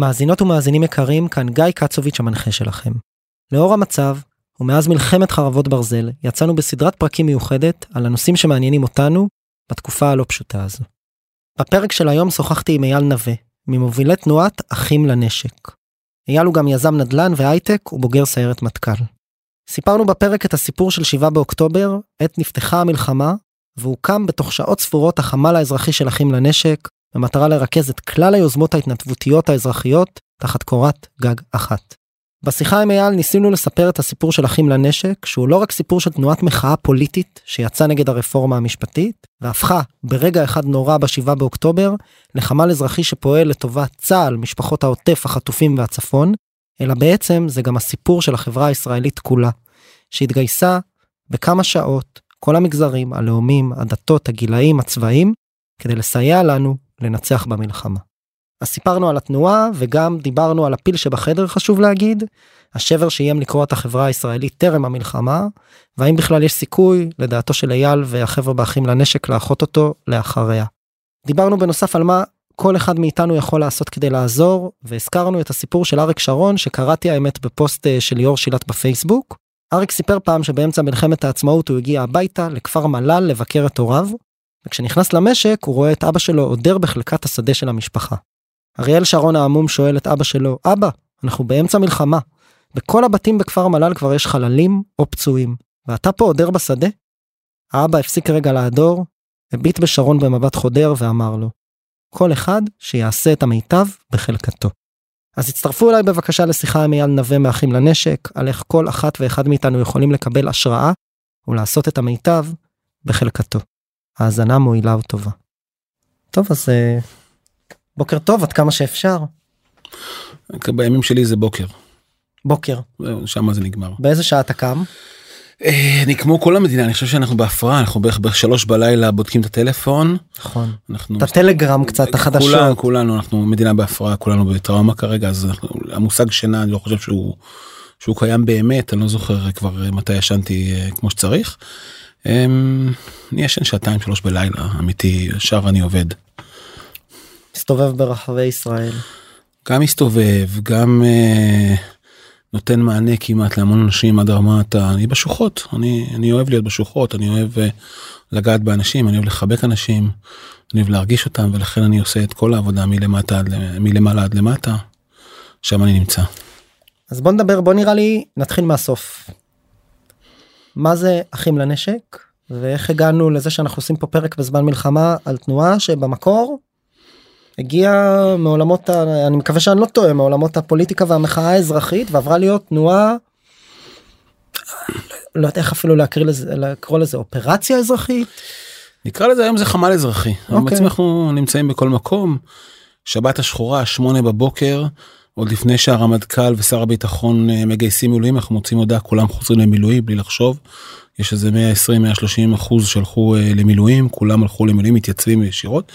מאזינות ומאזינים יקרים, כאן גיא קצוביץ' המנחה שלכם. לאור המצב, ומאז מלחמת חרבות ברזל, יצאנו בסדרת פרקים מיוחדת על הנושאים שמעניינים אותנו בתקופה הלא פשוטה הזו. בפרק של היום שוחחתי עם אייל נווה, ממובילי תנועת אחים לנשק. אייל הוא גם יזם נדל"ן והייטק ובוגר סיירת מטכ"ל. סיפרנו בפרק את הסיפור של 7 באוקטובר, עת נפתחה המלחמה, והוקם בתוך שעות ספורות החמ"ל האזרחי של אחים לנשק, במטרה לרכז את כלל היוזמות ההתנדבותיות האזרחיות תחת קורת גג אחת. בשיחה עם אייל ניסינו לספר את הסיפור של אחים לנשק, שהוא לא רק סיפור של תנועת מחאה פוליטית שיצאה נגד הרפורמה המשפטית, והפכה ברגע אחד נורא ב-7 באוקטובר לחמ"ל אזרחי שפועל לטובת צה"ל, משפחות העוטף, החטופים והצפון, אלא בעצם זה גם הסיפור של החברה הישראלית כולה, שהתגייסה בכמה שעות, כל המגזרים, הלאומים, הדתות, הגילאים, הצבעים, כדי לסייע לנו לנצח במלחמה. אז סיפרנו על התנועה וגם דיברנו על הפיל שבחדר חשוב להגיד, השבר שאיים לקרוע את החברה הישראלית טרם המלחמה, והאם בכלל יש סיכוי, לדעתו של אייל והחבר'ה באחים לנשק, לאחות אותו לאחריה. דיברנו בנוסף על מה כל אחד מאיתנו יכול לעשות כדי לעזור, והזכרנו את הסיפור של אריק שרון שקראתי האמת בפוסט אה, של ליאור שילת בפייסבוק. אריק סיפר פעם שבאמצע מלחמת העצמאות הוא הגיע הביתה לכפר מלל לבקר את הוריו, וכשנכנס למשק הוא רואה את אבא שלו עודר בחלקת השדה של המשפחה. אריאל שרון העמום שואל את אבא שלו, אבא, אנחנו באמצע מלחמה. בכל הבתים בכפר מלל כבר יש חללים או פצועים, ואתה פה עודר בשדה? האבא הפסיק רגע להדור, הביט בשרון במבט חודר ואמר לו, כל אחד שיעשה את המיטב בחלקתו. אז הצטרפו אליי בבקשה לשיחה עם אייל נווה מאחים לנשק, על איך כל אחת ואחד מאיתנו יכולים לקבל השראה ולעשות את המיטב בחלקתו. האזנה מועילה וטובה. טוב אז אה, בוקר טוב עד כמה שאפשר. בימים שלי זה בוקר. בוקר. שם זה נגמר. באיזה שעה אתה קם? אה, אני כמו כל המדינה אני חושב שאנחנו בהפרעה אנחנו בערך בשלוש בלילה בודקים את הטלפון. נכון. אנחנו את הטלגרם קצת החדשות. כולנו כולנו אנחנו מדינה בהפרעה כולנו בטראומה כרגע אז אנחנו, המושג שינה אני לא חושב שהוא שהוא קיים באמת אני לא זוכר כבר מתי ישנתי אה, כמו שצריך. אמ, אני ישן שעתיים שלוש בלילה אמיתי עכשיו אני עובד. מסתובב ברחבי ישראל. גם מסתובב גם uh, נותן מענה כמעט להמון אנשים עד רמת אני בשוחות אני אני אוהב להיות בשוחות אני אוהב uh, לגעת באנשים אני אוהב לחבק אנשים אני אוהב להרגיש אותם ולכן אני עושה את כל העבודה מלמטה עד מלמעלה עד למטה. שם אני נמצא. אז בוא נדבר בוא נראה לי נתחיל מהסוף. מה זה אחים לנשק ואיך הגענו לזה שאנחנו עושים פה פרק בזמן מלחמה על תנועה שבמקור הגיע מעולמות ה... אני מקווה שאני לא טועה מעולמות הפוליטיקה והמחאה האזרחית ועברה להיות תנועה. לא יודע איך אפילו להקריא לזה לקרוא לזה אופרציה אזרחית. נקרא לזה היום זה חמ"ל אזרחי. Okay. אוקיי. אנחנו נמצאים בכל מקום. שבת השחורה שמונה בבוקר עוד לפני שהרמטכ"ל ושר הביטחון אה, מגייסים מילואים אנחנו מוצאים הודעה כולם חוזרים למילואים בלי לחשוב. יש איזה 120 130 אחוז שהלכו אה, למילואים כולם הלכו למילואים מתייצבים ישירות.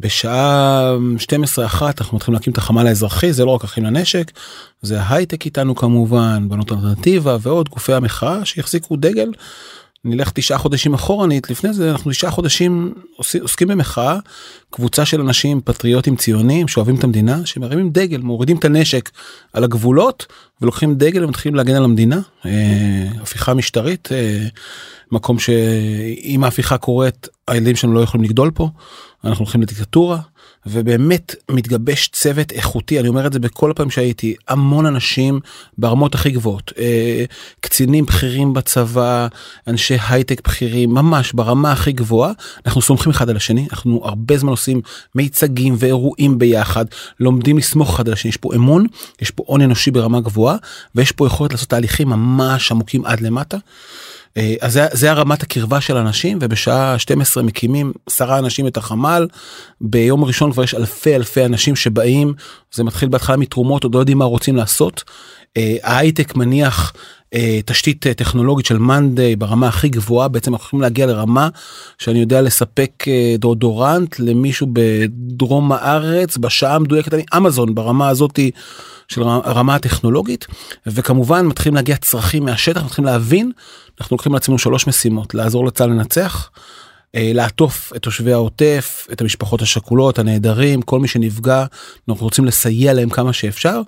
בשעה 12 אחת אנחנו מתחילים להקים את החמ"ל האזרחי זה לא רק אחים לנשק זה ההייטק איתנו כמובן בנות אלטרנטיבה ועוד גופי המחאה שיחזיקו דגל. נלך תשעה חודשים אחורנית לפני זה אנחנו תשעה חודשים עוסקים במחאה קבוצה של אנשים פטריוטים ציונים שאוהבים את המדינה שמרימים דגל מורידים את הנשק על הגבולות ולוקחים דגל ומתחילים להגן על המדינה. אה, הפיכה משטרית אה, מקום שאם ההפיכה קורית הילדים שלנו לא יכולים לגדול פה אנחנו הולכים לדיקטטורה ובאמת מתגבש צוות איכותי אני אומר את זה בכל הפעמים שהייתי המון אנשים ברמות הכי גבוהות אה, קצינים בכירים בצבא אנשי הייטק בכירים ממש ברמה הכי גבוהה אנחנו סומכים אחד על השני אנחנו הרבה זמן עושים מיצגים ואירועים ביחד לומדים לסמוך אחד על השני יש פה אמון יש פה הון אנושי ברמה גבוהה ויש פה יכולת לעשות תהליכים ממש עמוקים עד למטה. אה, אז זה, זה הרמת הקרבה של אנשים ובשעה 12 מקימים עשרה אנשים את החמ"ל ביום ראשון כבר יש אלפי אלפי אנשים שבאים זה מתחיל בהתחלה מתרומות עוד לא יודעים מה רוצים לעשות. אה, ההייטק מניח אה, תשתית טכנולוגית של מאנדיי ברמה הכי גבוהה בעצם אנחנו יכולים להגיע לרמה שאני יודע לספק דאודורנט למישהו בדרום הארץ בשעה המדויקת אני אמזון ברמה הזאתי. של הרמה הטכנולוגית וכמובן מתחילים להגיע צרכים מהשטח מתחילים להבין אנחנו לוקחים לעצמנו שלוש משימות לעזור לצה"ל לנצח. אה, לעטוף את תושבי העוטף, את המשפחות השכולות, הנעדרים, כל מי שנפגע, אנחנו רוצים לסייע להם כמה שאפשר,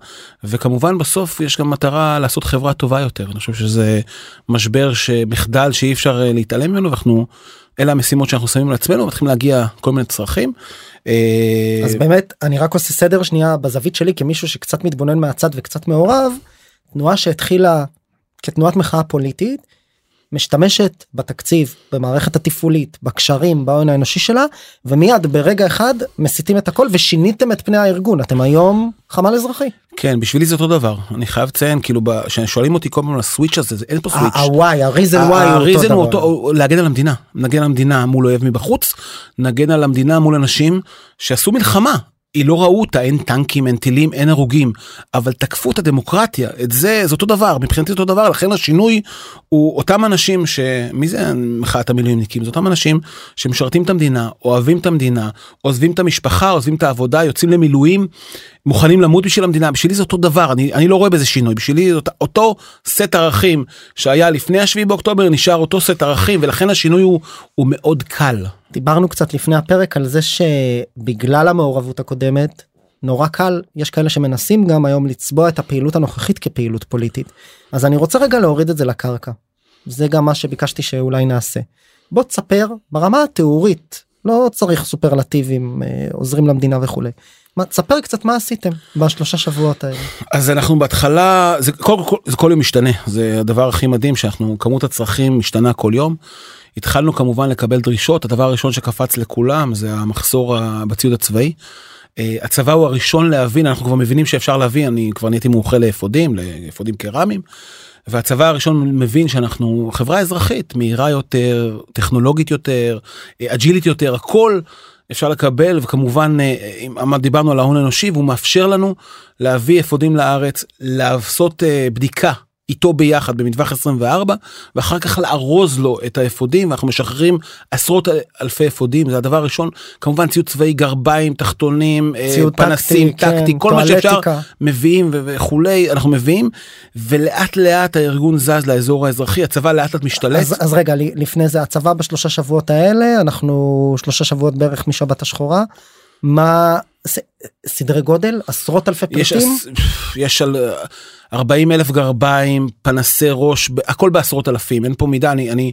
וכמובן בסוף יש גם מטרה לעשות חברה טובה יותר, אני חושב שזה משבר שמחדל שאי אפשר אה, להתעלם ממנו, ואנחנו, אלה המשימות שאנחנו שמים על עצמנו, מתחילים להגיע כל מיני צרכים. אה, אז באמת אני רק עושה סדר שנייה בזווית שלי כמישהו שקצת מתבונן מהצד וקצת מעורב, תנועה שהתחילה כתנועת מחאה פוליטית. משתמשת בתקציב במערכת התפעולית בקשרים בהון האנושי שלה ומיד ברגע אחד מסיטים את הכל ושיניתם את פני הארגון אתם היום חמ"ל אזרחי. כן בשבילי זה אותו דבר אני חייב לציין כאילו שואלים אותי כל פעם הסוויץ' הזה אין פה סוויץ'. הוואי הריזן וואי הוא אותו דבר. להגן על המדינה נגן על המדינה מול אויב מבחוץ נגן על המדינה מול אנשים שעשו מלחמה היא לא ראו אותה, אין טנקים, אין טילים, אין הרוגים, אבל תקפו את הדמוקרטיה, את זה, זה אותו דבר, מבחינתי אותו דבר, לכן השינוי הוא אותם אנשים ש... מי זה מחאת המילואימניקים? זה אותם אנשים שמשרתים את המדינה, אוהבים את המדינה, עוזבים את המשפחה, עוזבים את העבודה, יוצאים למילואים, מוכנים למות בשביל המדינה, בשבילי זה אותו דבר, אני, אני לא רואה בזה שינוי, בשבילי זאת, אותו סט ערכים שהיה לפני השביעי באוקטובר, נשאר אותו סט ערכים, ולכן השינוי הוא, הוא מאוד קל. דיברנו קצת לפני הפרק על זה שבגלל המעורבות הקודמת נורא קל יש כאלה שמנסים גם היום לצבוע את הפעילות הנוכחית כפעילות פוליטית אז אני רוצה רגע להוריד את זה לקרקע. זה גם מה שביקשתי שאולי נעשה. בוא תספר ברמה התיאורית לא צריך סופרלטיבים אה, עוזרים למדינה וכולי. מה, תספר קצת מה עשיתם בשלושה שבועות האלה. אז אנחנו בהתחלה זה כל, כל, זה כל יום משתנה זה הדבר הכי מדהים שאנחנו כמות הצרכים משתנה כל יום. התחלנו כמובן לקבל דרישות הדבר הראשון שקפץ לכולם זה המחסור בציוד הצבאי. אה, הצבא הוא הראשון להבין אנחנו כבר מבינים שאפשר להביא אני כבר נהייתי מומחה לאפודים לאפודים קרמיים. והצבא הראשון מבין שאנחנו חברה אזרחית מהירה יותר טכנולוגית יותר אג'ילית יותר הכל אפשר לקבל וכמובן אה, אם דיברנו על ההון האנושי והוא מאפשר לנו להביא אפודים לארץ לעשות אה, בדיקה איתו ביחד במטווח 24 ואחר כך לארוז לו את האפודים ואנחנו משחררים עשרות אלפי אפודים זה הדבר הראשון. כמובן ציוד צבאי גרביים תחתונים אה, ציוד פנסים טקטי, טקטי כן, כל מה שאפשר מביאים וכולי אנחנו מביאים. ולאט לאט הארגון זז לאזור האזרחי הצבא לאט לאט משתלט. אז, אז רגע לפני זה הצבא בשלושה שבועות האלה אנחנו שלושה שבועות בערך משבת השחורה. מה סדרי גודל עשרות אלפי פריטים יש, יש על 40 אלף גרביים פנסי ראש הכל בעשרות אלפים אין פה מידה אני אני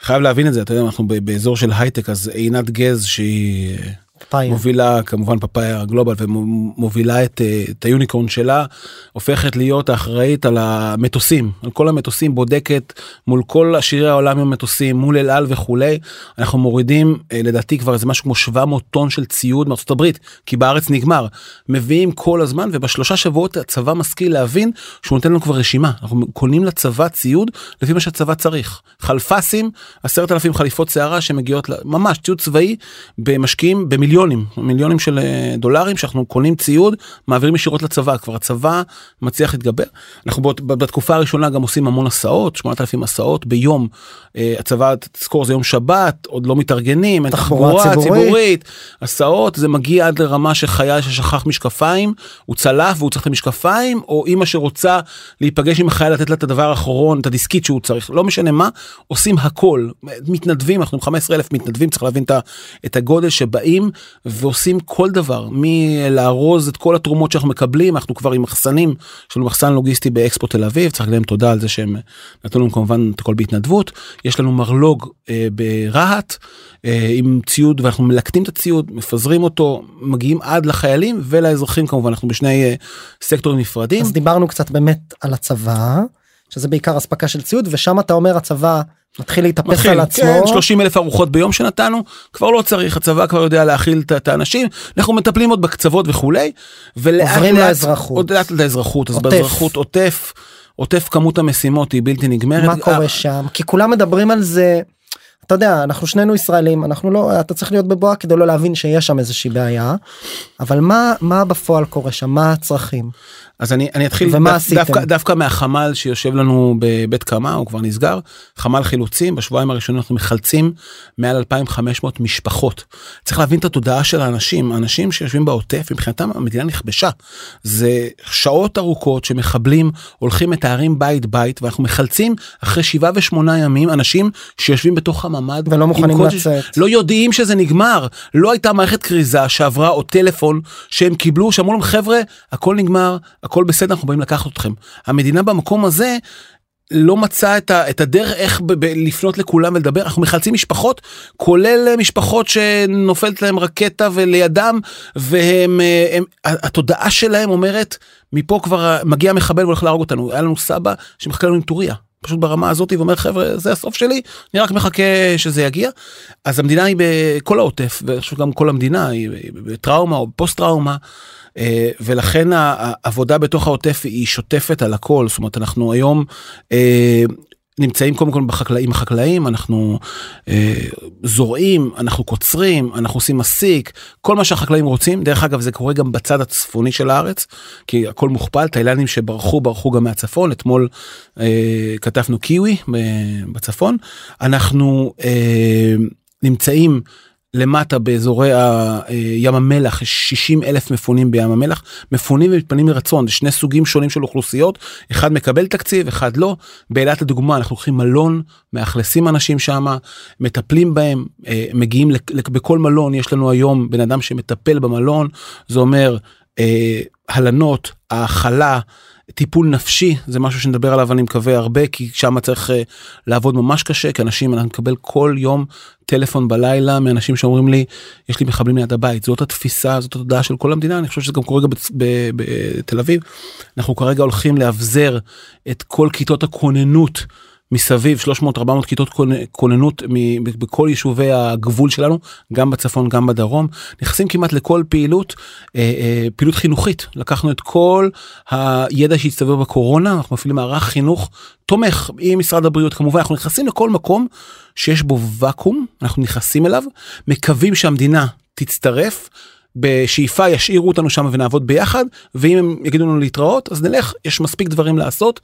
חייב להבין את זה אתה יודע אנחנו באזור של הייטק אז עינת גז שהיא. פפאיה. מובילה כמובן פפאיה גלובל ומובילה את, אה, את היוניקורן שלה הופכת להיות האחראית על המטוסים על כל המטוסים בודקת מול כל עשירי העולם עם המטוסים מול אל על וכולי אנחנו מורידים אה, לדעתי כבר איזה משהו כמו 700 טון של ציוד מארצות הברית כי בארץ נגמר מביאים כל הזמן ובשלושה שבועות הצבא משכיל להבין שהוא נותן לנו כבר רשימה אנחנו קונים לצבא ציוד לפי מה שהצבא צריך חלפסים עשרת אלפים חליפות שערה שמגיעות ממש ציוד צבאי במשקיעים. מיליונים מיליונים של אה, דולרים שאנחנו קונים ציוד מעבירים ישירות לצבא. כבר הצבא מצליח להתגבר. אנחנו בתקופה הראשונה גם עושים המון הסעות 8,000 הסעות ביום. אה, הצבא תזכור זה יום שבת עוד לא מתארגנים אין תחבורה ציבורית. הסעות זה מגיע עד לרמה שחייל ששכח משקפיים הוא צלף והוא צריך את המשקפיים או אמא שרוצה להיפגש עם החייל לתת לה את הדבר האחרון את הדיסקית שהוא צריך. לא משנה מה עושים הכל. מתנדבים אנחנו 15 אלף מתנדבים צריך להבין את הגודל שבאים ועושים כל דבר מלארוז את כל התרומות שאנחנו מקבלים אנחנו כבר עם מחסנים יש לנו מחסן לוגיסטי באקספו תל אביב צריך להם תודה על זה שהם נתנו לנו כמובן את הכל בהתנדבות. יש לנו מרלוג אה, ברהט אה, עם ציוד ואנחנו מלקטים את הציוד מפזרים אותו מגיעים עד לחיילים ולאזרחים כמובן אנחנו בשני אה, סקטורים נפרדים. אז דיברנו קצת באמת על הצבא שזה בעיקר אספקה של ציוד ושם אתה אומר הצבא מתחיל להתאפס מתחיל, על עצמו. כן, 30 אלף ארוחות ביום שנתנו כבר לא צריך הצבא כבר יודע להכיל את האנשים אנחנו מטפלים עוד בקצוות וכולי. עוברים לאזרחות. עוד לאט לאזרחות אז באזרחות עוטף עוטף כמות המשימות היא בלתי נגמרת. מה קורה שם כי כולם מדברים על זה. אתה יודע אנחנו שנינו ישראלים אנחנו לא אתה צריך להיות בבואה כדי לא להבין שיש שם איזושהי בעיה אבל מה מה בפועל קורה שם מה הצרכים. אז אני, אני אתחיל ומה דו? דווקא, דווקא מהחמ"ל שיושב לנו בבית קמה, הוא כבר נסגר, חמ"ל חילוצים, בשבועיים הראשונים אנחנו מחלצים מעל 2,500 משפחות. צריך להבין את התודעה של האנשים, האנשים שיושבים בעוטף, מבחינתם המדינה נכבשה. זה שעות ארוכות שמחבלים הולכים מתארים בית בית, ואנחנו מחלצים אחרי שבעה ושמונה ימים אנשים שיושבים בתוך הממ"ד. ולא מוכנים לצאת. לא יודעים שזה נגמר לא הייתה מערכת כריזה שעברה או טלפון שהם קיבלו שאמרו להם חבר'ה הכל נגמר הכל בסדר אנחנו באים לקחת אתכם המדינה במקום הזה. לא מצאה את, ה, את הדרך איך ב, ב, לפנות לכולם ולדבר אנחנו מחלצים משפחות כולל משפחות שנופלת להם רקטה ולידם והם אה, הם, התודעה שלהם אומרת מפה כבר מגיע מחבל והולך להרוג אותנו היה לנו סבא שמחכה לנו עם טוריה פשוט ברמה הזאת ואומר חבר'ה זה הסוף שלי אני רק מחכה שזה יגיע. אז המדינה היא בכל העוטף ואני גם כל המדינה היא בטראומה או פוסט טראומה. אה, ולכן העבודה בתוך העוטף היא שוטפת על הכל. זאת אומרת אנחנו היום אה, נמצאים קודם כל בחקלאים החקלאים אנחנו אה, זורעים אנחנו קוצרים אנחנו עושים מסיק כל מה שהחקלאים רוצים. דרך אגב זה קורה גם בצד הצפוני של הארץ כי הכל מוכפל. תאילנדים שברחו ברחו גם מהצפון. אתמול אה, כתבנו קיווי אה, בצפון. אנחנו אה, נמצאים למטה באזורי ה- אה, ים המלח יש 60 אלף מפונים בים המלח. מפונים ומתפנים מרצון זה שני סוגים שונים של אוכלוסיות. אחד מקבל תקציב אחד לא. באילת לדוגמה אנחנו לוקחים מלון מאכלסים אנשים שם מטפלים בהם אה, מגיעים בכל מלון. יש לנו היום בן אדם שמטפל במלון זה אומר אה, הלנות האכלה. טיפול נפשי זה משהו שנדבר עליו אני מקווה הרבה כי שם צריך אה, לעבוד ממש קשה כי אנשים אנחנו נקבל כל יום טלפון בלילה מאנשים שאומרים לי יש לי מחבלים ליד הבית זאת התפיסה זאת התודעה של כל המדינה אני חושב שזה גם קורה גם בתל אביב אנחנו כרגע הולכים לאבזר את כל כיתות הכוננות. מסביב 300 400 כיתות כונ- כוננות בכל יישובי הגבול שלנו גם בצפון גם בדרום נכנסים כמעט לכל פעילות אה, אה, פעילות חינוכית לקחנו את כל הידע שהצטבר בקורונה אנחנו מפעילים מערך חינוך תומך עם משרד הבריאות כמובן אנחנו נכנסים לכל מקום שיש בו ואקום אנחנו נכנסים אליו מקווים שהמדינה תצטרף. בשאיפה ישאירו אותנו שם ונעבוד ביחד ואם הם יגידו לנו להתראות אז נלך יש מספיק דברים לעשות.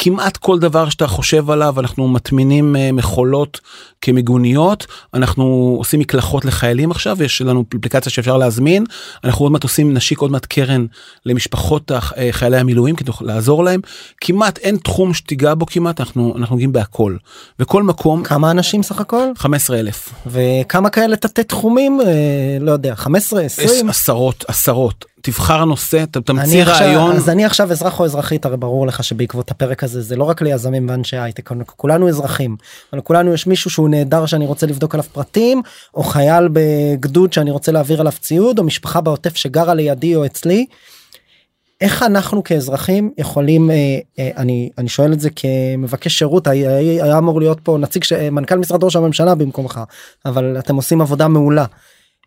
כמעט כל דבר שאתה חושב עליו אנחנו מטמינים אה, מכולות כמיגוניות. אנחנו עושים מקלחות לחיילים עכשיו יש לנו אפליקציה שאפשר להזמין. אנחנו עוד מעט עושים נשיק עוד מעט קרן למשפחות אה, חיילי המילואים כדי לעזור להם. כמעט אין תחום שתיגע בו כמעט אנחנו אנחנו נוגעים בהכל. וכל מקום כמה אנשים סך הכל? 15 אלף. וכמה כאלה תתי תחומים אה, לא יודע 15 20 עשרות עשרות תבחר נושא אני תמציא רעיון אז אני עכשיו אזרח או אזרחית הרי ברור לך שבעקבות הפרק הזה זה לא רק ליזמים ואנשי הייטק כולנו אזרחים אבל לכולנו יש מישהו שהוא נהדר שאני רוצה לבדוק עליו פרטים או חייל בגדוד שאני רוצה להעביר עליו ציוד או משפחה בעוטף שגרה לידי או אצלי. איך אנחנו כאזרחים יכולים אה, אה, אני אני שואל את זה כמבקש שירות היה, היה אמור להיות פה נציג ש- מנכ"ל משרד ראש הממשלה במקומך אבל אתם עושים עבודה מעולה.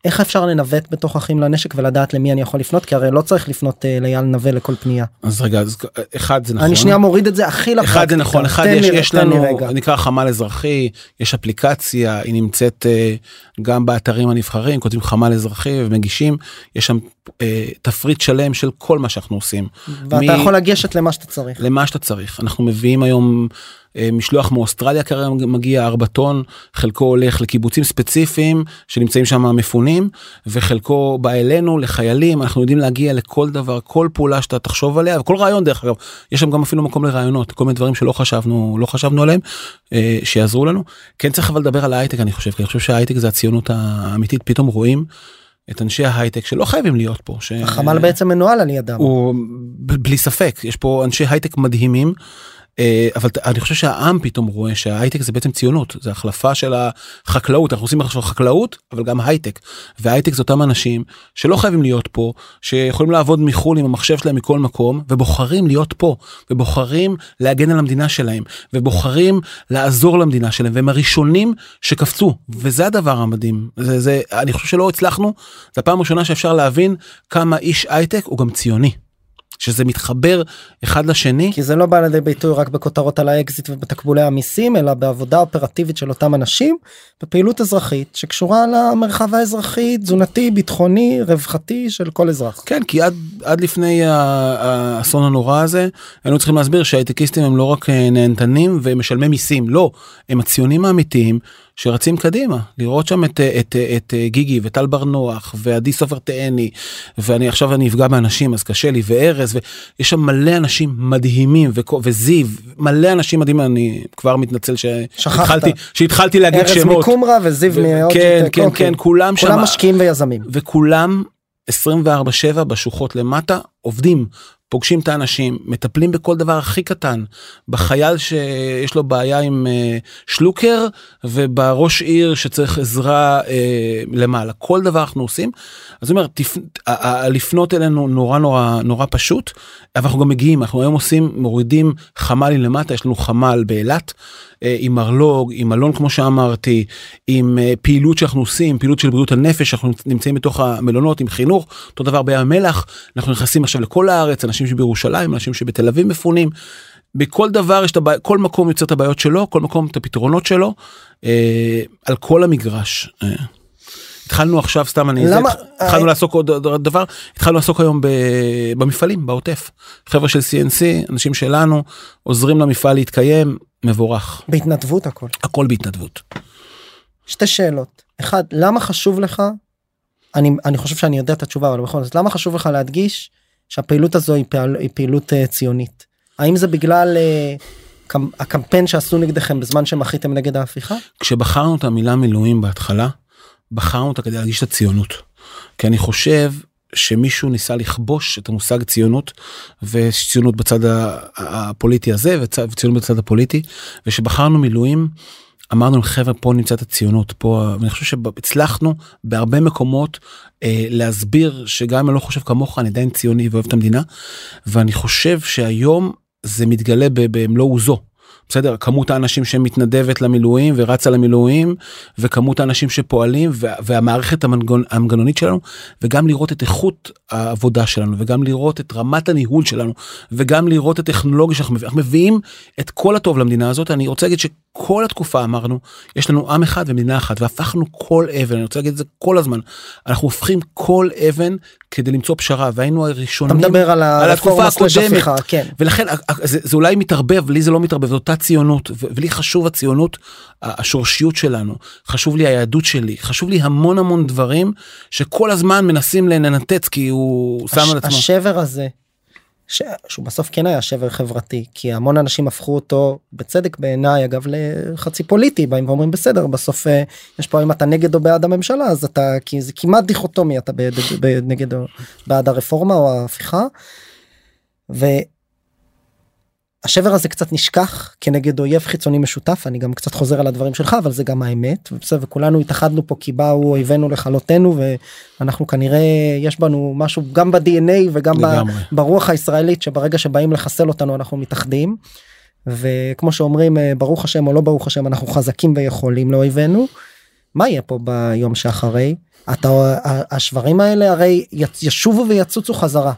איך אפשר לנווט בתוך אחים לנשק ולדעת למי אני יכול לפנות כי הרי לא צריך לפנות אה, לאייל נווה לכל פנייה. אז רגע אז אחד זה נכון אני שנייה מוריד את זה הכי לפרקטיקה. אחד זה נכון אחד יש, לי- יש לנו. נקרא חמ"ל אזרחי יש אפליקציה היא נמצאת אה, גם באתרים הנבחרים כותבים חמ"ל אזרחי ומגישים יש שם אה, תפריט שלם של כל מה שאנחנו עושים ואתה מ- יכול לגשת למה שאתה צריך. למה שאתה צריך אנחנו מביאים היום אה, משלוח מאוסטרליה כרגע מגיע 4 טון חלקו הולך לקיבוצים ספציפיים שנמצאים שם מפונים וחלקו בא אלינו לחיילים אנחנו יודעים להגיע לכל דבר כל פעולה שאתה תחשוב עליה וכל רעיון דרך אגב יש שם גם אפילו מקום לרעיונות כל מיני דברים שלא חשבנו לא חשבנו עליהם אה, שיעזרו לנו כן צריך אבל לדבר על ההייטק אני חושב כי אני חושב שההייטק זה הציונות האמיתית פתאום רואים את אנשי ההייטק שלא חייבים להיות פה. ש... החמ"ל בעצם מנוהל על ידם. הוא בלי ספק יש פה אנשי הייטק מדהימים. אה, אבל אני חושב שהעם פתאום רואה שההייטק זה בעצם ציונות זה החלפה של החקלאות אנחנו עושים עכשיו חקלאות אבל גם הייטק. והייטק זה אותם אנשים שלא חייבים להיות פה שיכולים לעבוד מחו"ל עם המחשב שלהם מכל מקום ובוחרים להיות פה ובוחרים להגן על המדינה שלהם ובוחרים לעזור למדינה שלהם והם הראשונים שקפצו. וזה הדבר המדהים. זה זה אני חושב שלא הצלחנו. זו הפעם הראשונה שאפשר להבין כמה איש הייטק הוא גם ציוני. שזה מתחבר אחד לשני. כי זה לא בא לידי ביטוי רק בכותרות על האקזיט ובתקבולי המיסים אלא בעבודה אופרטיבית של אותם אנשים בפעילות אזרחית שקשורה למרחב האזרחי תזונתי ביטחוני רווחתי של כל אזרח. כן כי עד עד לפני האסון הנורא הזה היינו צריכים להסביר שהייטקיסטים הם לא רק אה, נהנתנים ומשלמי מיסים לא הם הציונים האמיתיים שרצים קדימה לראות שם את, את, את, את גיגי וטל בר נוח ועדי סופר תאני ואני עכשיו אני אפגע באנשים אז קשה לי וארז ויש שם מלא אנשים מדהימים וזיו מלא אנשים מדהימים אני כבר מתנצל שהתחלתי שהתחלתי להגיד ארז שמות. ארז מקומרה וזיו מאוג'יטק. כן כן אוקיי. כן כולם שם. כולם משקיעים ויזמים. וכולם 24/7 בשוחות למטה עובדים פוגשים את האנשים מטפלים בכל דבר הכי קטן. בחייל שיש לו בעיה עם אה, שלוקר ובראש עיר שצריך עזרה אה, למעלה. כל דבר אנחנו עושים. אז אומר תפ... לפנות אלינו נורא נורא נורא פשוט אבל אנחנו גם מגיעים. אנחנו היום עושים מורידים חמ"לים למטה. יש לנו חמ"ל באילת עם מרלוג עם מלון כמו שאמרתי עם אה, פעילות שאנחנו עושים פעילות של בריאות הנפש אנחנו נמצאים בתוך המלונות עם חינוך אותו דבר בים המלח אנחנו נכנסים עכשיו לכל הארץ אנשים שבירושלים אנשים שבתל אביב מפונים. בכל דבר יש את הבעיה כל מקום יוצר את הבעיות שלו כל מקום את הפתרונות שלו אה, על כל המגרש. אה. התחלנו עכשיו סתם אני למה התחלנו I... לעסוק עוד דבר התחלנו לעסוק היום ב, במפעלים בעוטף חברה של CNC אנשים שלנו עוזרים למפעל להתקיים מבורך. בהתנדבות הכל. הכל בהתנדבות. שתי שאלות. אחד למה חשוב לך אני אני חושב שאני יודע את התשובה אבל בכל זאת למה חשוב לך להדגיש שהפעילות הזו היא, פעל, היא פעילות uh, ציונית? האם זה בגלל uh, קמ, הקמפיין שעשו נגדכם בזמן שמחיתם נגד ההפיכה? כשבחרנו את המילה מילואים בהתחלה בחרנו אותה כדי להגיש את הציונות. כי אני חושב שמישהו ניסה לכבוש את המושג ציונות וציונות בצד הפוליטי הזה וציונות בצד הפוליטי ושבחרנו מילואים אמרנו חבר'ה פה נמצאת הציונות פה ואני חושב שהצלחנו בהרבה מקומות אה, להסביר שגם אם אני לא חושב כמוך אני עדיין ציוני ואוהב את המדינה ואני חושב שהיום זה מתגלה במלוא עוזו. בסדר? כמות האנשים שמתנדבת למילואים ורצה למילואים וכמות האנשים שפועלים והמערכת המנגנון, המנגנונית שלנו וגם לראות את איכות העבודה שלנו וגם לראות את רמת הניהול שלנו וגם לראות את הטכנולוגיה שאנחנו מביאים את כל הטוב למדינה הזאת. אני רוצה להגיד ש... כל התקופה אמרנו יש לנו עם אחד ומדינה אחת והפכנו כל אבן אני רוצה להגיד את זה כל הזמן אנחנו הופכים כל אבן כדי למצוא פשרה והיינו הראשונים אתה מדבר על, על התקופה הקודמת כן. ולכן זה, זה אולי מתערבב לי זה לא מתערבב זו אותה ציונות ולי חשוב הציונות השורשיות שלנו חשוב לי היהדות שלי חשוב לי המון המון דברים שכל הזמן מנסים לנתץ כי הוא הש, שם על עצמו. השבר הזה ש... שהוא בסוף כן היה שבר חברתי כי המון אנשים הפכו אותו בצדק בעיניי אגב לחצי פוליטי באים ואומרים בסדר בסוף אה, יש פה אם אתה נגד או בעד הממשלה אז אתה כי זה כמעט דיכוטומי אתה נגד או בעד הרפורמה או ההפיכה. ו... השבר הזה קצת נשכח כנגד אויב חיצוני משותף אני גם קצת חוזר על הדברים שלך אבל זה גם האמת ובסדר וכולנו התאחדנו פה כי באו אויבינו לכלותנו ואנחנו כנראה יש בנו משהו גם ב-DNA וגם לגמרי. ברוח הישראלית שברגע שבאים לחסל אותנו אנחנו מתאחדים. וכמו שאומרים אה, ברוך השם או לא ברוך השם אנחנו חזקים ויכולים לאויבינו. מה יהיה פה ביום שאחרי? אתה השברים האלה הרי ישובו ויצוצו חזרה.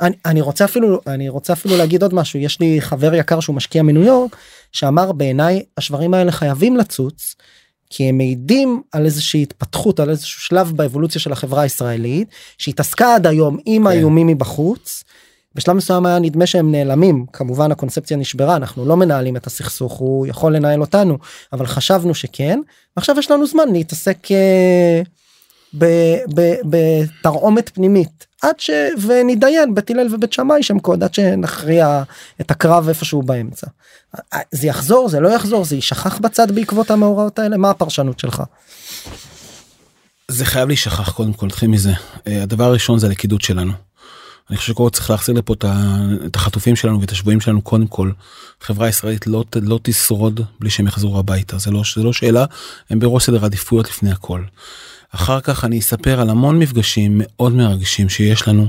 אני, אני רוצה אפילו אני רוצה אפילו להגיד עוד משהו יש לי חבר יקר שהוא משקיע מניו יורק שאמר בעיניי השברים האלה חייבים לצוץ כי הם מעידים על איזושהי התפתחות על איזשהו שלב באבולוציה של החברה הישראלית שהתעסקה עד היום עם כן. האיומים מבחוץ. בשלב מסוים היה נדמה שהם נעלמים כמובן הקונספציה נשברה אנחנו לא מנהלים את הסכסוך הוא יכול לנהל אותנו אבל חשבנו שכן עכשיו יש לנו זמן להתעסק. Uh, בתרעומת פנימית עד ש... ונתדיין בית הלל ובית שמאי שם קוד עד שנכריע את הקרב איפשהו באמצע. זה יחזור זה לא יחזור זה יישכח בצד בעקבות המאורעות האלה מה הפרשנות שלך. זה חייב להישכח קודם כל נתחיל מזה אה, הדבר הראשון זה הלכידות שלנו. אני חושב שקודם צריך להחזיר לפה את החטופים שלנו ואת השבויים שלנו קודם כל. חברה ישראלית לא, לא תשרוד בלי שהם יחזרו הביתה זה לא, זה לא שאלה הם בראש סדר עדיפויות לפני הכל. אחר כך אני אספר על המון מפגשים מאוד מרגשים שיש לנו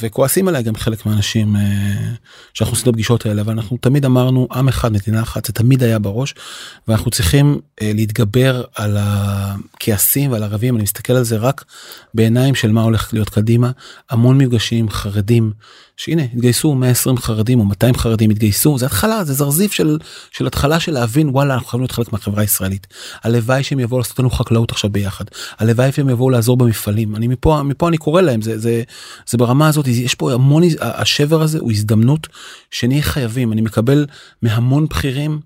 וכועסים עליי גם חלק מהאנשים אה, שאנחנו עושים את הפגישות האלה אבל אנחנו תמיד אמרנו עם אחד מדינה אחת זה תמיד היה בראש ואנחנו צריכים אה, להתגבר על הכעסים ועל הרבים. אני מסתכל על זה רק בעיניים של מה הולך להיות קדימה. המון מפגשים חרדים שהנה התגייסו 120 חרדים או 200 חרדים התגייסו זה התחלה זה זרזיף של של התחלה של להבין וואלה אנחנו חייבים להיות חלק מהחברה הישראלית. הלוואי שהם יבואו לעשות לנו חקלאות עכשיו ביחד. הלוואי שהם יבואו לעזור במפעלים. אני מפה מפה אני קורא להם זה זה זה ברמה הזאת יש פה המון השבר הזה הוא הזדמנות שנהיה חייבים. אני מקבל מהמון בכירים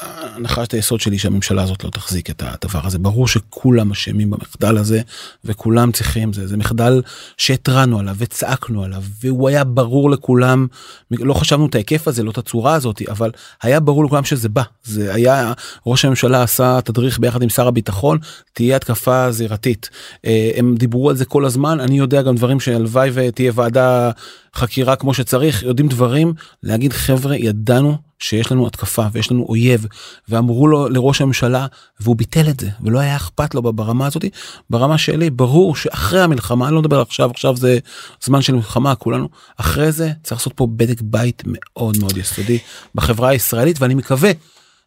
הנחת היסוד שלי שהממשלה הזאת לא תחזיק את הדבר הזה. ברור שכולם אשמים במחדל הזה וכולם צריכים זה. זה מחדל שהתרענו עליו וצעקנו עליו והוא היה ברור לכולם. לא חשבנו את ההיקף הזה לא את הצורה הזאת אבל היה ברור לכולם שזה בא. זה היה ראש הממשלה עשה תדריך ביחד עם שר הביטחון תהיה התקפה זירתית. אה, הם דיברו על זה כל הזמן. אני יודע גם דברים שהלוואי ותהיה ועדה חקירה כמו שצריך יודעים דברים להגיד חבר'ה ידענו שיש לנו התקפה ויש לנו אויב ואמרו לו לראש הממשלה והוא ביטל את זה ולא היה אכפת לו ברמה הזאת ברמה שלי ברור שאחרי המלחמה אני לא מדבר עכשיו עכשיו זה זמן של מלחמה כולנו אחרי זה צריך לעשות פה בדק בית מאוד מאוד יסודי בחברה הישראלית ואני מקווה.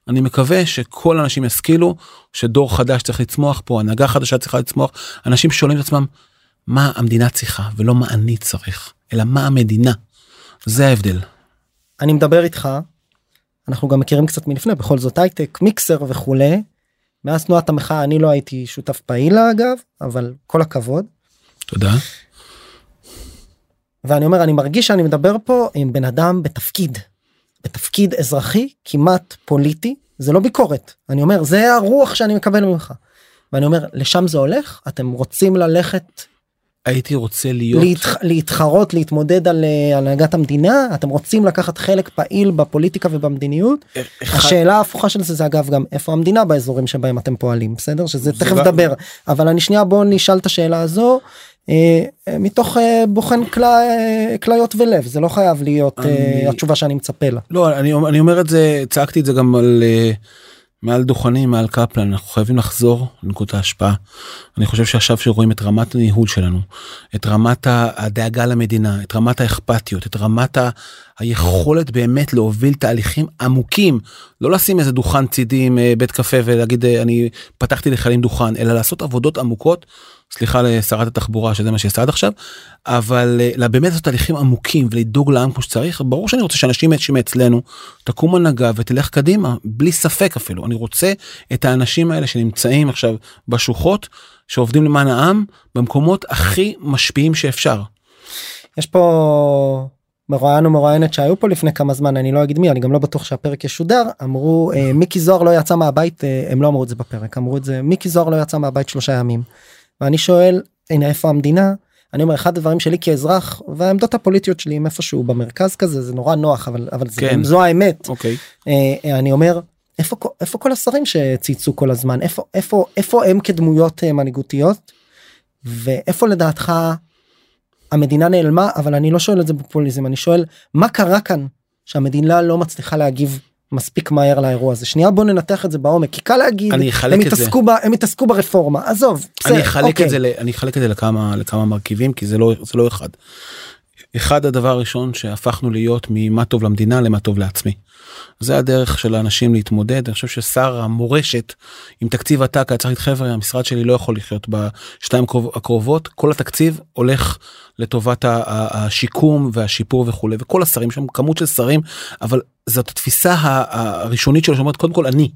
אני מקווה שכל האנשים ישכילו שדור חדש צריך לצמוח פה הנהגה חדשה צריכה לצמוח אנשים שואלים את עצמם מה המדינה צריכה ולא מה אני צריך אלא מה המדינה. זה ההבדל. אני מדבר איתך אנחנו גם מכירים קצת מלפני בכל זאת הייטק מיקסר וכולי. מאז תנועת המחאה אני לא הייתי שותף פעיל אגב אבל כל הכבוד. תודה. ואני אומר אני מרגיש שאני מדבר פה עם בן אדם בתפקיד. בתפקיד אזרחי כמעט פוליטי זה לא ביקורת אני אומר זה הרוח שאני מקבל ממך. ואני אומר לשם זה הולך אתם רוצים ללכת הייתי רוצה להיות להתח... להתחרות להתמודד על אה, הנהגת המדינה אתם רוצים לקחת חלק פעיל בפוליטיקה ובמדיניות אחד... השאלה ההפוכה של זה זה אגב גם איפה המדינה באזורים שבהם אתם פועלים בסדר שזה תכף נדבר. אבל אני שנייה בוא נשאל את השאלה הזו אה, מתוך אה, בוחן אה, כליות ולב זה לא חייב להיות אני... אה, התשובה שאני מצפה לה. לא אני, אני אומר את זה צעקתי את זה גם על. אה... מעל דוכנים מעל קפלן אנחנו חייבים לחזור לנקודת ההשפעה. אני חושב שעכשיו שרואים את רמת הניהול שלנו את רמת הדאגה למדינה את רמת האכפתיות את רמת היכולת באמת להוביל תהליכים עמוקים לא לשים איזה דוכן צידי עם אה, בית קפה ולהגיד אה, אני פתחתי לחיילים דוכן אלא לעשות עבודות עמוקות סליחה לשרת התחבורה שזה מה שעשה עד עכשיו אבל אה, באמת לעשות תהליכים עמוקים ולדאוג לעם כמו שצריך ברור שאני רוצה שאנשים מאצלנו תקום הנהגה ותלך קדימה בלי ספק אפילו אני רוצה את האנשים האלה שנמצאים עכשיו בשוחות שעובדים למען העם במקומות הכי משפיעים שאפשר. יש פה מרואיין ומרואיינת שהיו פה לפני כמה זמן אני לא אגיד מי אני גם לא בטוח שהפרק ישודר אמרו אה, מיקי זוהר לא יצא מהבית אה, הם לא אמרו את זה בפרק אמרו את זה מיקי זוהר לא יצא מהבית שלושה ימים. ואני שואל הנה איפה המדינה? אני אומר אחד הדברים שלי כאזרח והעמדות הפוליטיות שלי הם איפשהו במרכז כזה זה נורא נוח אבל אבל זה, כן. זו האמת. אוקיי. אה, אני אומר איפה איפה כל השרים שצייצו כל הזמן? איפה איפה איפה הם כדמויות אה, מנהיגותיות? ואיפה לדעתך המדינה נעלמה? אבל אני לא שואל את זה בפופוליזם אני שואל מה קרה כאן שהמדינה לא מצליחה להגיב מספיק מהר לאירוע הזה שנייה בוא ננתח את זה בעומק כי קל להגיד אני אחלק הם התעסקו זה. בה, הם התעסקו ברפורמה עזוב בסדר, אני אחלק אוקיי. את זה אני אחלק את זה לכמה לכמה מרכיבים כי זה לא זה לא אחד. אחד הדבר הראשון שהפכנו להיות ממה טוב למדינה למה טוב לעצמי. זה הדרך של האנשים להתמודד. אני חושב ששר המורשת עם תקציב עתק היה צריך להגיד חבר'ה המשרד שלי לא יכול לחיות בשתיים הקרובות. כל התקציב הולך לטובת השיקום והשיפור וכולי. וכל השרים שם כמות של שרים אבל זאת התפיסה הראשונית שלו שאומרת קודם כל אני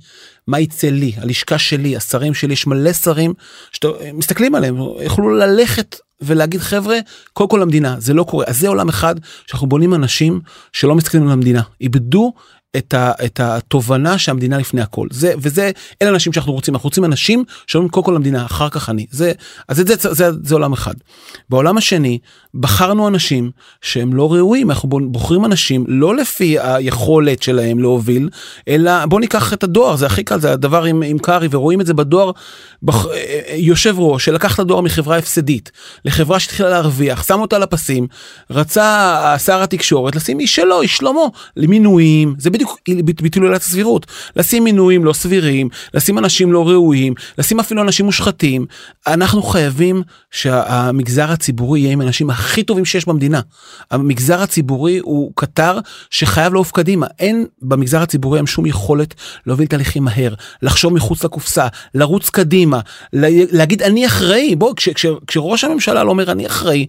מה יצא לי? הלשכה שלי השרים שלי יש מלא שרים שמסתכלים עליהם יכלו ללכת ולהגיד חבר'ה קודם כל המדינה זה לא קורה. אז זה עולם אחד שאנחנו בונים אנשים שלא מסתכלים על המדינה. איבדו את, ה, את התובנה שהמדינה לפני הכל. זה וזה אלה אנשים שאנחנו רוצים. אנחנו רוצים אנשים שאומרים קודם כל המדינה אחר כך אני. זה אז את זה, זה, זה, זה עולם אחד. בעולם השני בחרנו אנשים שהם לא ראויים. אנחנו בוחרים אנשים לא לפי היכולת שלהם להוביל אלא בוא ניקח את הדואר זה הכי קל זה הדבר עם, עם קארי ורואים את זה בדואר בח, יושב ראש שלקח את הדואר מחברה הפסדית לחברה שהתחילה להרוויח שם אותה לפסים רצה שר התקשורת לשים איש שלו איש שלמה למינויים זה בדיוק. ביטול עילת הסבירות. לשים מינויים לא סבירים, לשים אנשים לא ראויים, לשים אפילו אנשים מושחתים. אנחנו חייבים שהמגזר הציבורי יהיה עם האנשים הכי טובים שיש במדינה. המגזר הציבורי הוא קטר שחייב לעוף קדימה. אין במגזר הציבורי אין שום יכולת להוביל תהליכים מהר, לחשוב מחוץ לקופסה, לרוץ קדימה, להגיד אני אחראי. בוא, כש, כש, כשראש הממשלה לא אומר אני אחראי.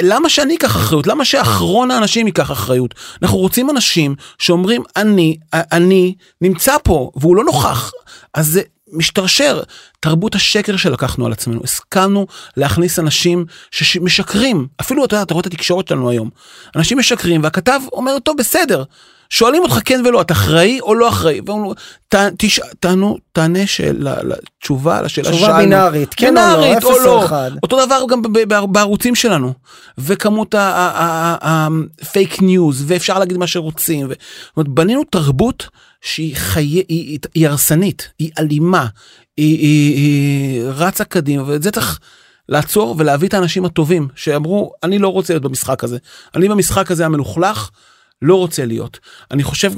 למה שאני אקח אחריות? למה שאחרון האנשים ייקח אחריות? אנחנו רוצים אנשים שאומרים אני, אני נמצא פה והוא לא נוכח. אז זה משתרשר. תרבות השקר שלקחנו על עצמנו, הסכמנו להכניס אנשים שמשקרים. אפילו אתה יודע, אתה רואה את התקשורת שלנו היום. אנשים משקרים והכתב אומר טוב בסדר. שואלים אותך כן ולא, אתה אחראי או לא אחראי? ואומרים, תענו, תענה תשובה לשאלה ששאלנו. תשובה בינארית, כן או לא, או לא. אותו דבר גם בערוצים שלנו. וכמות ה fake news, ואפשר להגיד מה שרוצים. זאת אומרת, בנינו תרבות שהיא חיי, היא, היא הרסנית, היא אלימה, היא, היא, היא רצה קדימה, ואת זה צריך... לעצור ולהביא את האנשים הטובים שאמרו אני לא רוצה להיות במשחק הזה אני במשחק הזה המלוכלך לא רוצה להיות. אני חושב,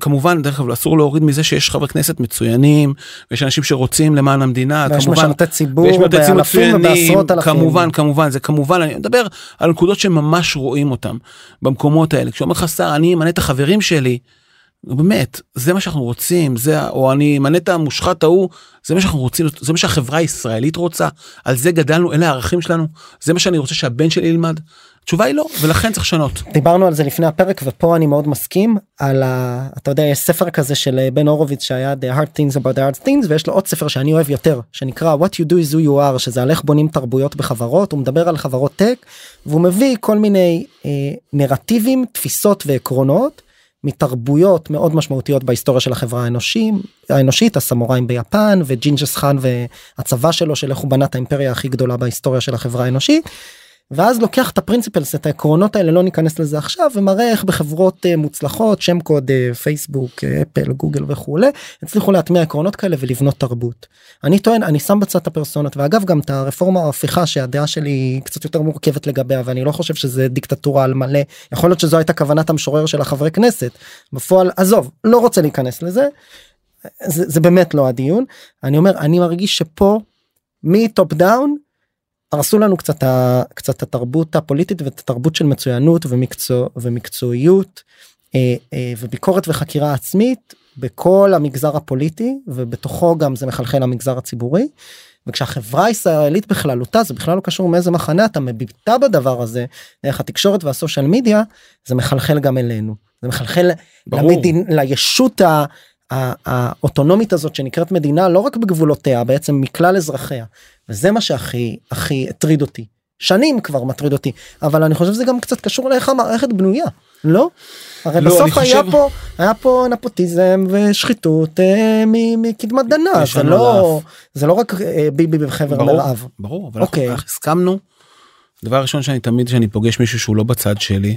כמובן, דרך אגב, אסור להוריד מזה שיש חברי כנסת מצוינים, ויש אנשים שרוצים למען המדינה, ויש כמובן. משרתי ציבור באלפים ובעשרות אלפים. כמובן, כמובן, זה כמובן, אני מדבר על נקודות שממש רואים אותם במקומות האלה. כשאומר לך שר, אני אמנה את החברים שלי, באמת, זה מה שאנחנו רוצים, זה, או אני אמנה את המושחת ההוא, זה מה שאנחנו רוצים, זה מה שהחברה הישראלית רוצה, על זה גדלנו, אלה הערכים שלנו, זה מה שאני רוצה שהבן שלי ילמד. התשובה היא לא ולכן צריך לשנות. דיברנו על זה לפני הפרק ופה אני מאוד מסכים על ה... אתה יודע יש ספר כזה של אה, בן הורוביץ שהיה The hard things about the hard things ויש לו עוד ספר שאני אוהב יותר שנקרא what you do is who you are שזה על איך בונים תרבויות בחברות הוא מדבר על חברות tech והוא מביא כל מיני אה, נרטיבים תפיסות ועקרונות מתרבויות מאוד משמעותיות בהיסטוריה של החברה האנושים, האנושית הסמוראים ביפן וג'ינגיס חאן והצבא שלו של איך הוא בנה את האימפריה הכי גדולה בהיסטוריה של החברה האנושית. ואז לוקח את הפרינציפלס את העקרונות האלה לא ניכנס לזה עכשיו ומראה איך בחברות uh, מוצלחות שם קוד uh, פייסבוק uh, אפל גוגל וכולי הצליחו להטמיע עקרונות כאלה ולבנות תרבות. אני טוען אני שם בצד את הפרסונות ואגב גם את הרפורמה ההפיכה שהדעה שלי קצת יותר מורכבת לגביה ואני לא חושב שזה דיקטטורה על מלא יכול להיות שזו הייתה כוונת המשורר של החברי כנסת בפועל עזוב לא רוצה להיכנס לזה. זה, זה באמת לא הדיון אני אומר אני מרגיש שפה מ top down הרסו לנו קצת ה, קצת התרבות הפוליטית ואת התרבות של מצוינות ומקצוע ומקצועיות אה, אה, וביקורת וחקירה עצמית בכל המגזר הפוליטי ובתוכו גם זה מחלחל למגזר הציבורי. וכשהחברה הישראלית בכללותה זה בכלל לא קשור מאיזה מחנה אתה מביטה בדבר הזה דרך התקשורת וה social media זה מחלחל גם אלינו. זה מחלחל למדין, לישות ה... האוטונומית הזאת שנקראת מדינה לא רק בגבולותיה בעצם מכלל אזרחיה וזה מה שהכי הכי הטריד אותי שנים כבר מטריד אותי אבל אני חושב שזה גם קצת קשור לאיך המערכת בנויה לא? הרי לא, בסוף היה חושב... פה היה פה נפוטיזם ושחיתות אה, מקדמת דנה זה לא זה לא רק אה, ביבי בחבר מרעב. ברור אבל אוקיי. אנחנו הסכמנו. דבר ראשון שאני תמיד שאני פוגש מישהו שהוא לא בצד שלי.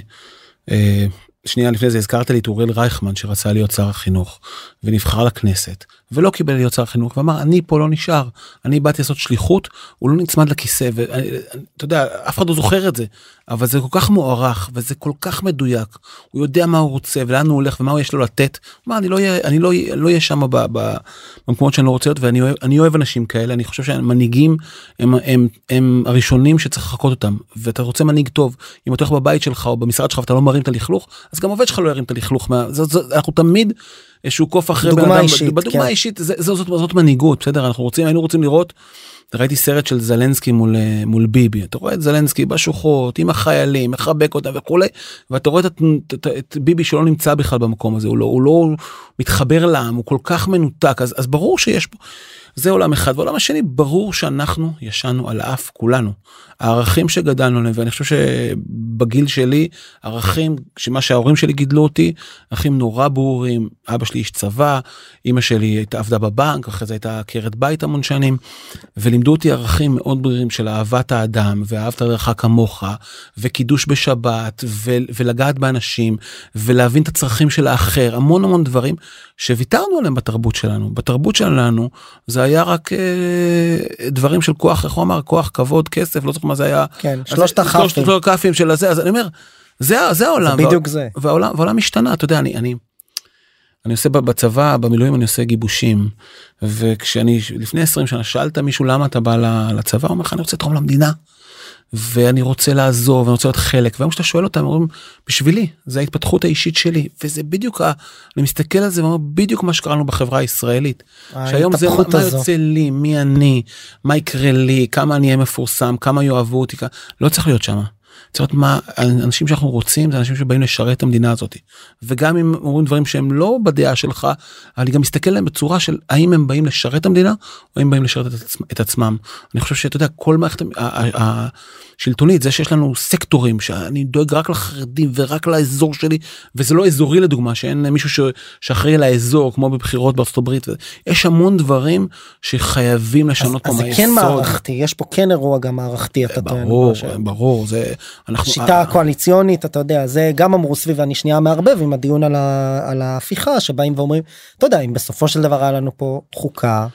אה, שנייה לפני זה הזכרת לי את אוריאל רייכמן שרצה להיות שר החינוך ונבחר לכנסת ולא קיבל להיות שר החינוך ואמר אני פה לא נשאר אני באתי לעשות שליחות הוא לא נצמד לכיסא ואתה יודע אף אחד לא זוכר את זה אבל זה כל כך מוערך וזה כל כך מדויק הוא יודע מה הוא רוצה ולאן הוא הולך ומה הוא יש לו לתת. מה אני לא אהיה אני לא לא אהיה שם במקומות שאני לא רוצה להיות ואני אוהב אני אוהב אנשים כאלה אני חושב שהמנהיגים הם, הם, הם, הם הראשונים שצריך לחכות אותם ואתה רוצה מנהיג טוב אם אתה הולך בבית שלך או במשרד שלך ואתה לא מרים את הלכלוך אז גם עובד שלך לא ירים את הלכלוך מה זה, זה, אנחנו תמיד איזשהו קוף אחרי דוגמה אישית בדוגמה כן. אישית זה, זה, זאת, זאת מנהיגות בסדר אנחנו רוצים היינו רוצים לראות. ראיתי סרט של זלנסקי מול מול ביבי. אתה רואה את זלנסקי בשוחות עם החיילים מחבק אותם וכולי ואתה רואה את, את, את ביבי שלא נמצא בכלל במקום הזה. הוא לא הוא לא מתחבר לעם הוא כל כך מנותק. אז אז ברור שיש פה. זה עולם אחד. ועולם השני ברור שאנחנו ישנו על האף כולנו הערכים שגדלנו עליהם ואני חושב שבגיל שלי ערכים שמה שההורים שלי גידלו אותי ערכים נורא ברורים. אבא שלי איש צבא אמא שלי הייתה עבדה בבנק אחרי זה הייתה עקרת בית המון שנים ולימדו אותי ערכים מאוד ברירים של אהבת האדם ואהבת לרעך כמוך וקידוש בשבת ו- ולגעת באנשים ולהבין את הצרכים של האחר המון המון דברים שוויתרנו עליהם בתרבות שלנו. בתרבות שלנו זה היה רק אה, דברים של כוח איך הוא אמר? כוח כבוד כסף לא זוכר מה זה היה. כן שלושת הכ"פים. שלושת הכ"פים של הזה אז אני אומר זה זה העולם. זה בדיוק זה. והעולם והעולם השתנה אתה יודע אני אני אני עושה בצבא במילואים אני עושה גיבושים. וכשאני לפני 20 שנה שאלת מישהו למה אתה בא לצבא הוא אומר לך אני רוצה לתרום למדינה. ואני רוצה לעזור ואני רוצה להיות חלק והיום כשאתה שואל אותם אומרים בשבילי זה ההתפתחות האישית שלי וזה בדיוק ה... אני מסתכל על זה ואומר בדיוק מה שקראנו בחברה הישראלית. שהיום זה מה, מה יוצא לי מי אני מה יקרה לי כמה אני אהיה מפורסם כמה יאהבו אותי לא צריך להיות שם. צריך להיות מה אנשים שאנחנו רוצים זה אנשים שבאים לשרת את המדינה הזאת וגם אם אומרים דברים שהם לא בדעה שלך אני גם מסתכל עליהם בצורה של האם הם באים לשרת את המדינה או הם באים לשרת את, עצמם, את עצמם אני חושב שאתה יודע כל מערכת השלטונית זה שיש לנו סקטורים שאני דואג רק לחרדים ורק לאזור שלי וזה לא אזורי לדוגמה שאין מישהו שאחראי על האזור כמו בבחירות בארצות הברית יש המון דברים שחייבים לשנות פה מהיסוד. אז זה כן מערכתי יש פה כן אירוע גם מערכתי אתה טוען. ברור ברור זה אנחנו שיטה הקואליציונית אתה יודע זה גם אמרו סביב אני שנייה מערבב עם הדיון על, ה, על ההפיכה שבאים ואומרים אתה יודע אם בסופו של דבר היה לנו פה חוקה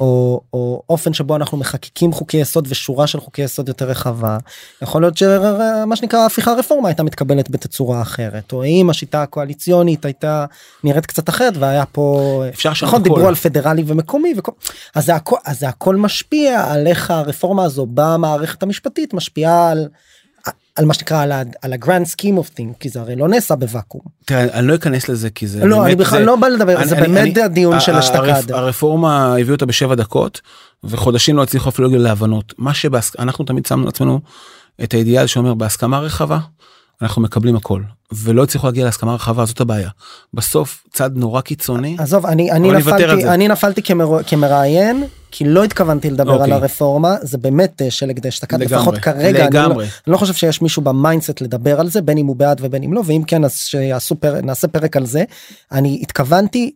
או, או אופן שבו אנחנו מחקקים חוקי יסוד ושורה של חוקי יסוד יותר רחבה יכול להיות שמה שנקרא ההפיכה הרפורמה הייתה מתקבלת בתצורה אחרת או אם השיטה הקואליציונית הייתה נראית קצת אחרת והיה פה אפשר שם נכון דיברו על פדרלי ומקומי וכל אז זה הכל אז זה הכל משפיע על איך הרפורמה הזו במערכת המשפטית משפיעה על. על מה שנקרא על ה grand scheme of things כי זה הרי לא נעשה בוואקום. תראה, אני לא אכנס לזה כי זה לא אני בכלל לא בא לדבר זה באמת הדיון של אשתקד. הרפורמה הביאו אותה בשבע דקות וחודשים לא הצליחו אפילו להבנות מה שאנחנו תמיד שמנו לעצמנו את האידיאל שאומר בהסכמה רחבה אנחנו מקבלים הכל ולא הצליחו להגיע להסכמה רחבה זאת הבעיה בסוף צד נורא קיצוני עזוב אני אני נפלתי אני נפלתי כמר, כמראיין כי לא התכוונתי לדבר אוקיי. על הרפורמה זה באמת אה, שלג דאשתקד לפחות כרגע לגמרי. אני, לא, אני לא חושב שיש מישהו ב mindset לדבר על זה בין אם הוא בעד ובין אם לא ואם כן אז שיעשו פרק נעשה פרק על זה אני התכוונתי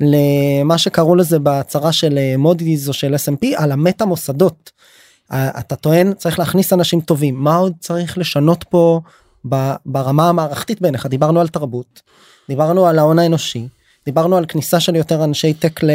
למה שקראו לזה בהצהרה של אה, מודי'ס או של S&P על המטה מוסדות. אתה טוען צריך להכניס אנשים טובים מה עוד צריך לשנות פה ברמה המערכתית בעיניך דיברנו על תרבות דיברנו על ההון האנושי דיברנו על כניסה של יותר אנשי טק ל...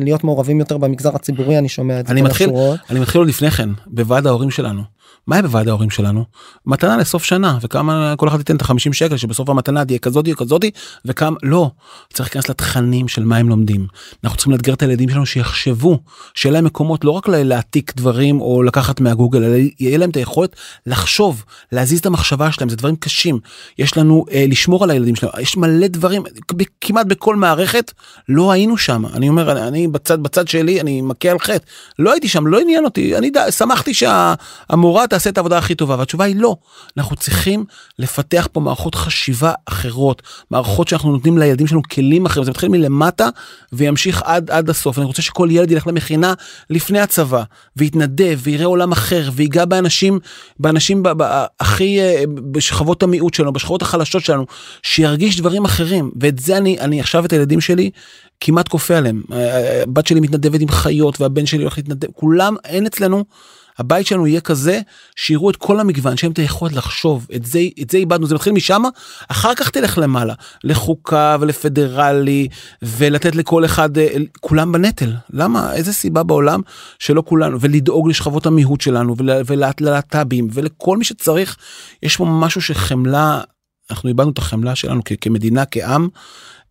להיות מעורבים יותר במגזר הציבורי אני שומע את זה. אני מתחיל. אני מתחיל עוד לפני כן בוועד ההורים שלנו מה היה בוועד ההורים שלנו? מתנה לסוף שנה וכמה כל אחד ייתן את ה-50 שקל שבסוף המתנה תהיה כזאתי או כזאתי וכמה לא. צריך להיכנס לתכנים של מה הם לומדים. אנחנו צריכים לאתגר את הילדים שלנו שיחשבו שיהיה להם מקומות לא רק להעתיק דברים או לקחת מהגוגל אלא יהיה להם את היכולת לחשוב להזיז את המחשבה שלהם זה דברים קשים. יש לנו אה, לשמור על הילדים שלנו יש מלא דברים כמעט בכל מערכת לא היינו שם. אני אומר אני בצד בצד שלי אני מכה על חטא. לא הייתי שם לא עניין אותי אני ד... שמחתי שהמורה תעשה את העבודה הכי טובה והתשובה היא לא. אנחנו צריכים לפתח פה מערכות חשיבה אחרות מערכות שאנחנו נותנים לילדים שלנו כלים אחרים. זה מתחיל מלמטה וימשיך עד עד הסוף. אני רוצה שכל ילד ילך למכינה לפני הצבא ויתנדב ויראה עולם אחר ויגע באנשים באנשים הכי אה, בשכבות המיעוט שלנו בשכבות החלשות שלנו שירגיש דברים אחרים. ואת זה אני אני עכשיו את הילדים שלי כמעט כופה עליהם. הבת שלי מתנדבת עם חיות והבן שלי הולך להתנדב. כולם אין אצלנו. הבית שלנו יהיה כזה שיראו את כל המגוון שהם את היכולת לחשוב. את זה את זה איבדנו. זה מתחיל משם אחר כך תלך למעלה. לחוקה ולפדרלי ולתת לכל אחד אה, כולם בנטל. למה? איזה סיבה בעולם שלא כולנו? ולדאוג לשכבות המיעוט שלנו וללהט"בים ולכל מי שצריך. יש פה משהו שחמלה אנחנו איבדנו את החמלה שלנו כמדינה כעם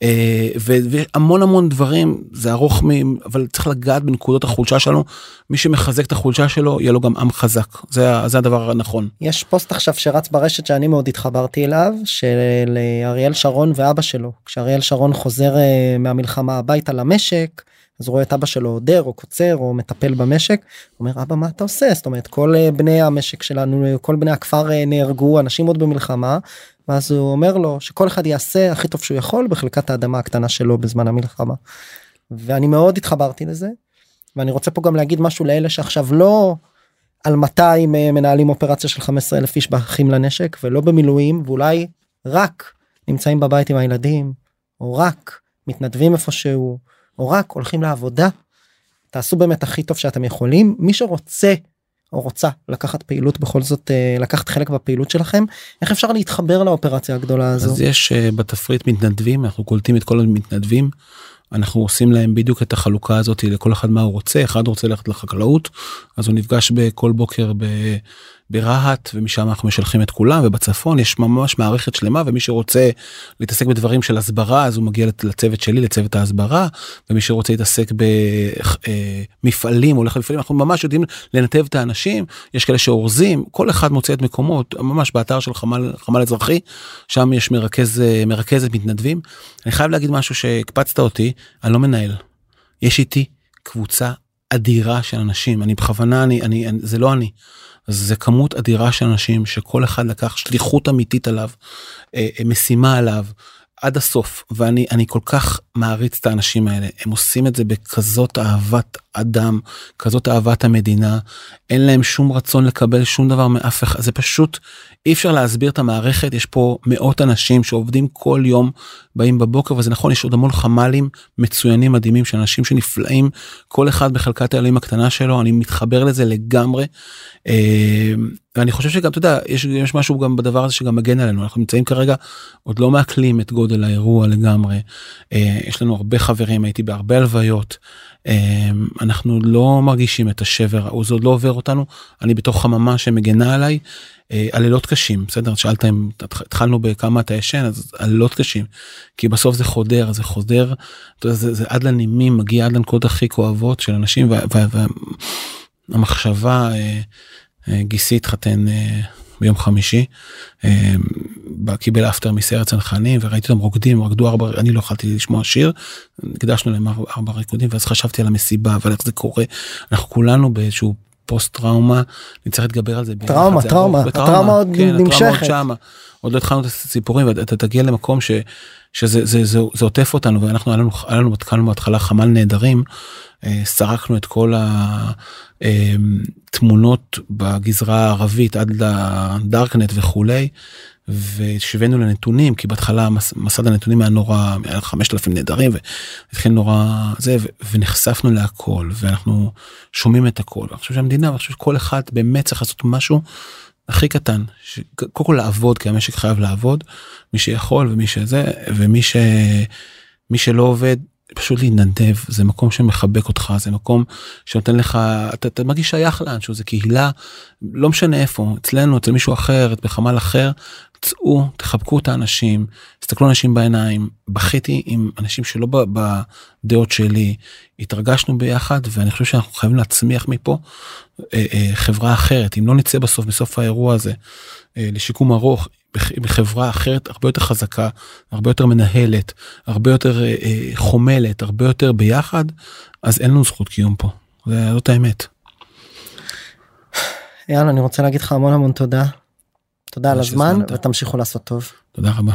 אה, והמון המון דברים זה ארוך מ... אבל צריך לגעת בנקודות החולשה שלנו מי שמחזק את החולשה שלו יהיה לו גם עם חזק זה, זה הדבר הנכון. יש פוסט עכשיו שרץ ברשת שאני מאוד התחברתי אליו של אריאל שרון ואבא שלו כשאריאל שרון חוזר אה, מהמלחמה הביתה למשק. אז הוא רואה את אבא שלו עודר או קוצר או מטפל במשק. הוא אומר אבא מה אתה עושה זאת אומרת כל אה, בני המשק שלנו כל בני הכפר נהרגו אנשים עוד במלחמה ואז הוא אומר לו שכל אחד יעשה הכי טוב שהוא יכול בחלקת האדמה הקטנה שלו בזמן המלחמה. ואני מאוד התחברתי לזה ואני רוצה פה גם להגיד משהו לאלה שעכשיו לא על 200 אה, מנהלים אופרציה של 15 אלף איש באחים לנשק ולא במילואים ואולי רק נמצאים בבית עם הילדים או רק מתנדבים איפשהו או רק הולכים לעבודה. תעשו באמת הכי טוב שאתם יכולים מי שרוצה או רוצה לקחת פעילות בכל זאת אה, לקחת חלק בפעילות שלכם איך אפשר להתחבר לאופרציה הגדולה הזו. אז יש אה, בתפריט מתנדבים אנחנו קולטים את כל המתנדבים אנחנו עושים להם בדיוק את החלוקה הזאת לכל אחד מה הוא רוצה אחד רוצה ללכת לחקלאות אז הוא נפגש בכל בוקר ברהט ומשם אנחנו משלחים את כולם ובצפון יש ממש מערכת שלמה ומי שרוצה להתעסק בדברים של הסברה אז הוא מגיע לצוות שלי לצוות ההסברה ומי שרוצה להתעסק במפעלים הולך למפעלים אנחנו ממש יודעים לנתב את האנשים יש כאלה שאורזים כל אחד מוצא את מקומו ממש באתר של חמ"ל חמ"ל אזרחי שם יש מרכז מרכזת מתנדבים אני חייב להגיד משהו שהקפצת אותי אני לא מנהל יש איתי קבוצה אדירה של אנשים אני בכוונה אני אני זה לא אני. זה כמות אדירה של אנשים שכל אחד לקח שליחות אמיתית עליו אה, אה, משימה עליו עד הסוף. ואני אני כל כך מעריץ את האנשים האלה. הם עושים את זה בכזאת אהבת אדם כזאת אהבת המדינה. אין להם שום רצון לקבל שום דבר מאף אחד. זה פשוט אי אפשר להסביר את המערכת יש פה מאות אנשים שעובדים כל יום באים בבוקר וזה נכון יש עוד המון חמ"לים מצוינים מדהימים של אנשים שנפלאים כל אחד בחלקת האלוהים הקטנה שלו אני מתחבר לזה לגמרי. אה, ואני חושב שגם אתה יודע יש, יש משהו גם בדבר הזה שגם מגן עלינו. אנחנו נמצאים כרגע עוד לא מעכלים את גודל האירוע לגמרי. אה, יש לנו הרבה חברים הייתי בהרבה הלוויות. אמ, אנחנו לא מרגישים את השבר זה עוד לא עובר אותנו. אני בתוך חממה שמגנה עליי. אה, הלילות קשים בסדר? שאלת אם התחלנו בכמה אתה ישן אז הלילות קשים. כי בסוף זה חודר זה חודר. זה, זה, זה עד לנימים מגיע עד לנקודות הכי כואבות של אנשים והמחשבה אה, אה, גיסי התחתן ביום חמישי קיבל אפטר מסיירת צנחנים וראיתי אותם רוקדים רקדו ארבע אני לא יכולתי לשמוע שיר הקדשנו להם ארבע ריקודים ואז חשבתי על המסיבה ועל איך זה קורה. אנחנו כולנו באיזשהו פוסט טראומה נצטרך להתגבר על זה טראומה טראומה. הטראומה עוד כן, נמשכת. עוד לא התחלנו את הסיפורים ואתה תגיע למקום ש, שזה זה, זה, זה עוטף אותנו ואנחנו היה לנו, היה לנו התחלנו בהתחלה חמ"ל נהדרים אה, סרקנו את כל התמונות אה, בגזרה הערבית עד לדארקנט וכולי והשווינו לנתונים כי בהתחלה מסד הנתונים היה נורא היה 5,000 נעדרים והתחיל נורא זה ונחשפנו להכל ואנחנו שומעים את הכל. ואני חושב שהמדינה ואני חושב שכל אחד באמת צריך לעשות משהו הכי קטן קודם כל לעבוד כי המשק חייב לעבוד מי שיכול ומי שזה ומי שמי שלא עובד פשוט להתנדב זה מקום שמחבק אותך זה מקום שנותן לך אתה, אתה מרגיש שייך לאנשהו זה קהילה לא משנה איפה אצלנו אצל מישהו אחר בחמ"ל אחר צאו תחבקו את האנשים תסתכלו אנשים בעיניים בכיתי עם אנשים שלא בדעות שלי התרגשנו ביחד ואני חושב שאנחנו חייבים להצמיח מפה אה, אה, חברה אחרת אם לא נצא בסוף בסוף האירוע הזה אה, לשיקום ארוך בחברה אחרת הרבה יותר חזקה הרבה יותר מנהלת הרבה יותר חומלת הרבה יותר ביחד אז אין לנו זכות קיום פה זאת האמת. יאללה אני רוצה להגיד לך המון המון תודה. תודה על הזמן ותמשיכו לעשות טוב. תודה רבה.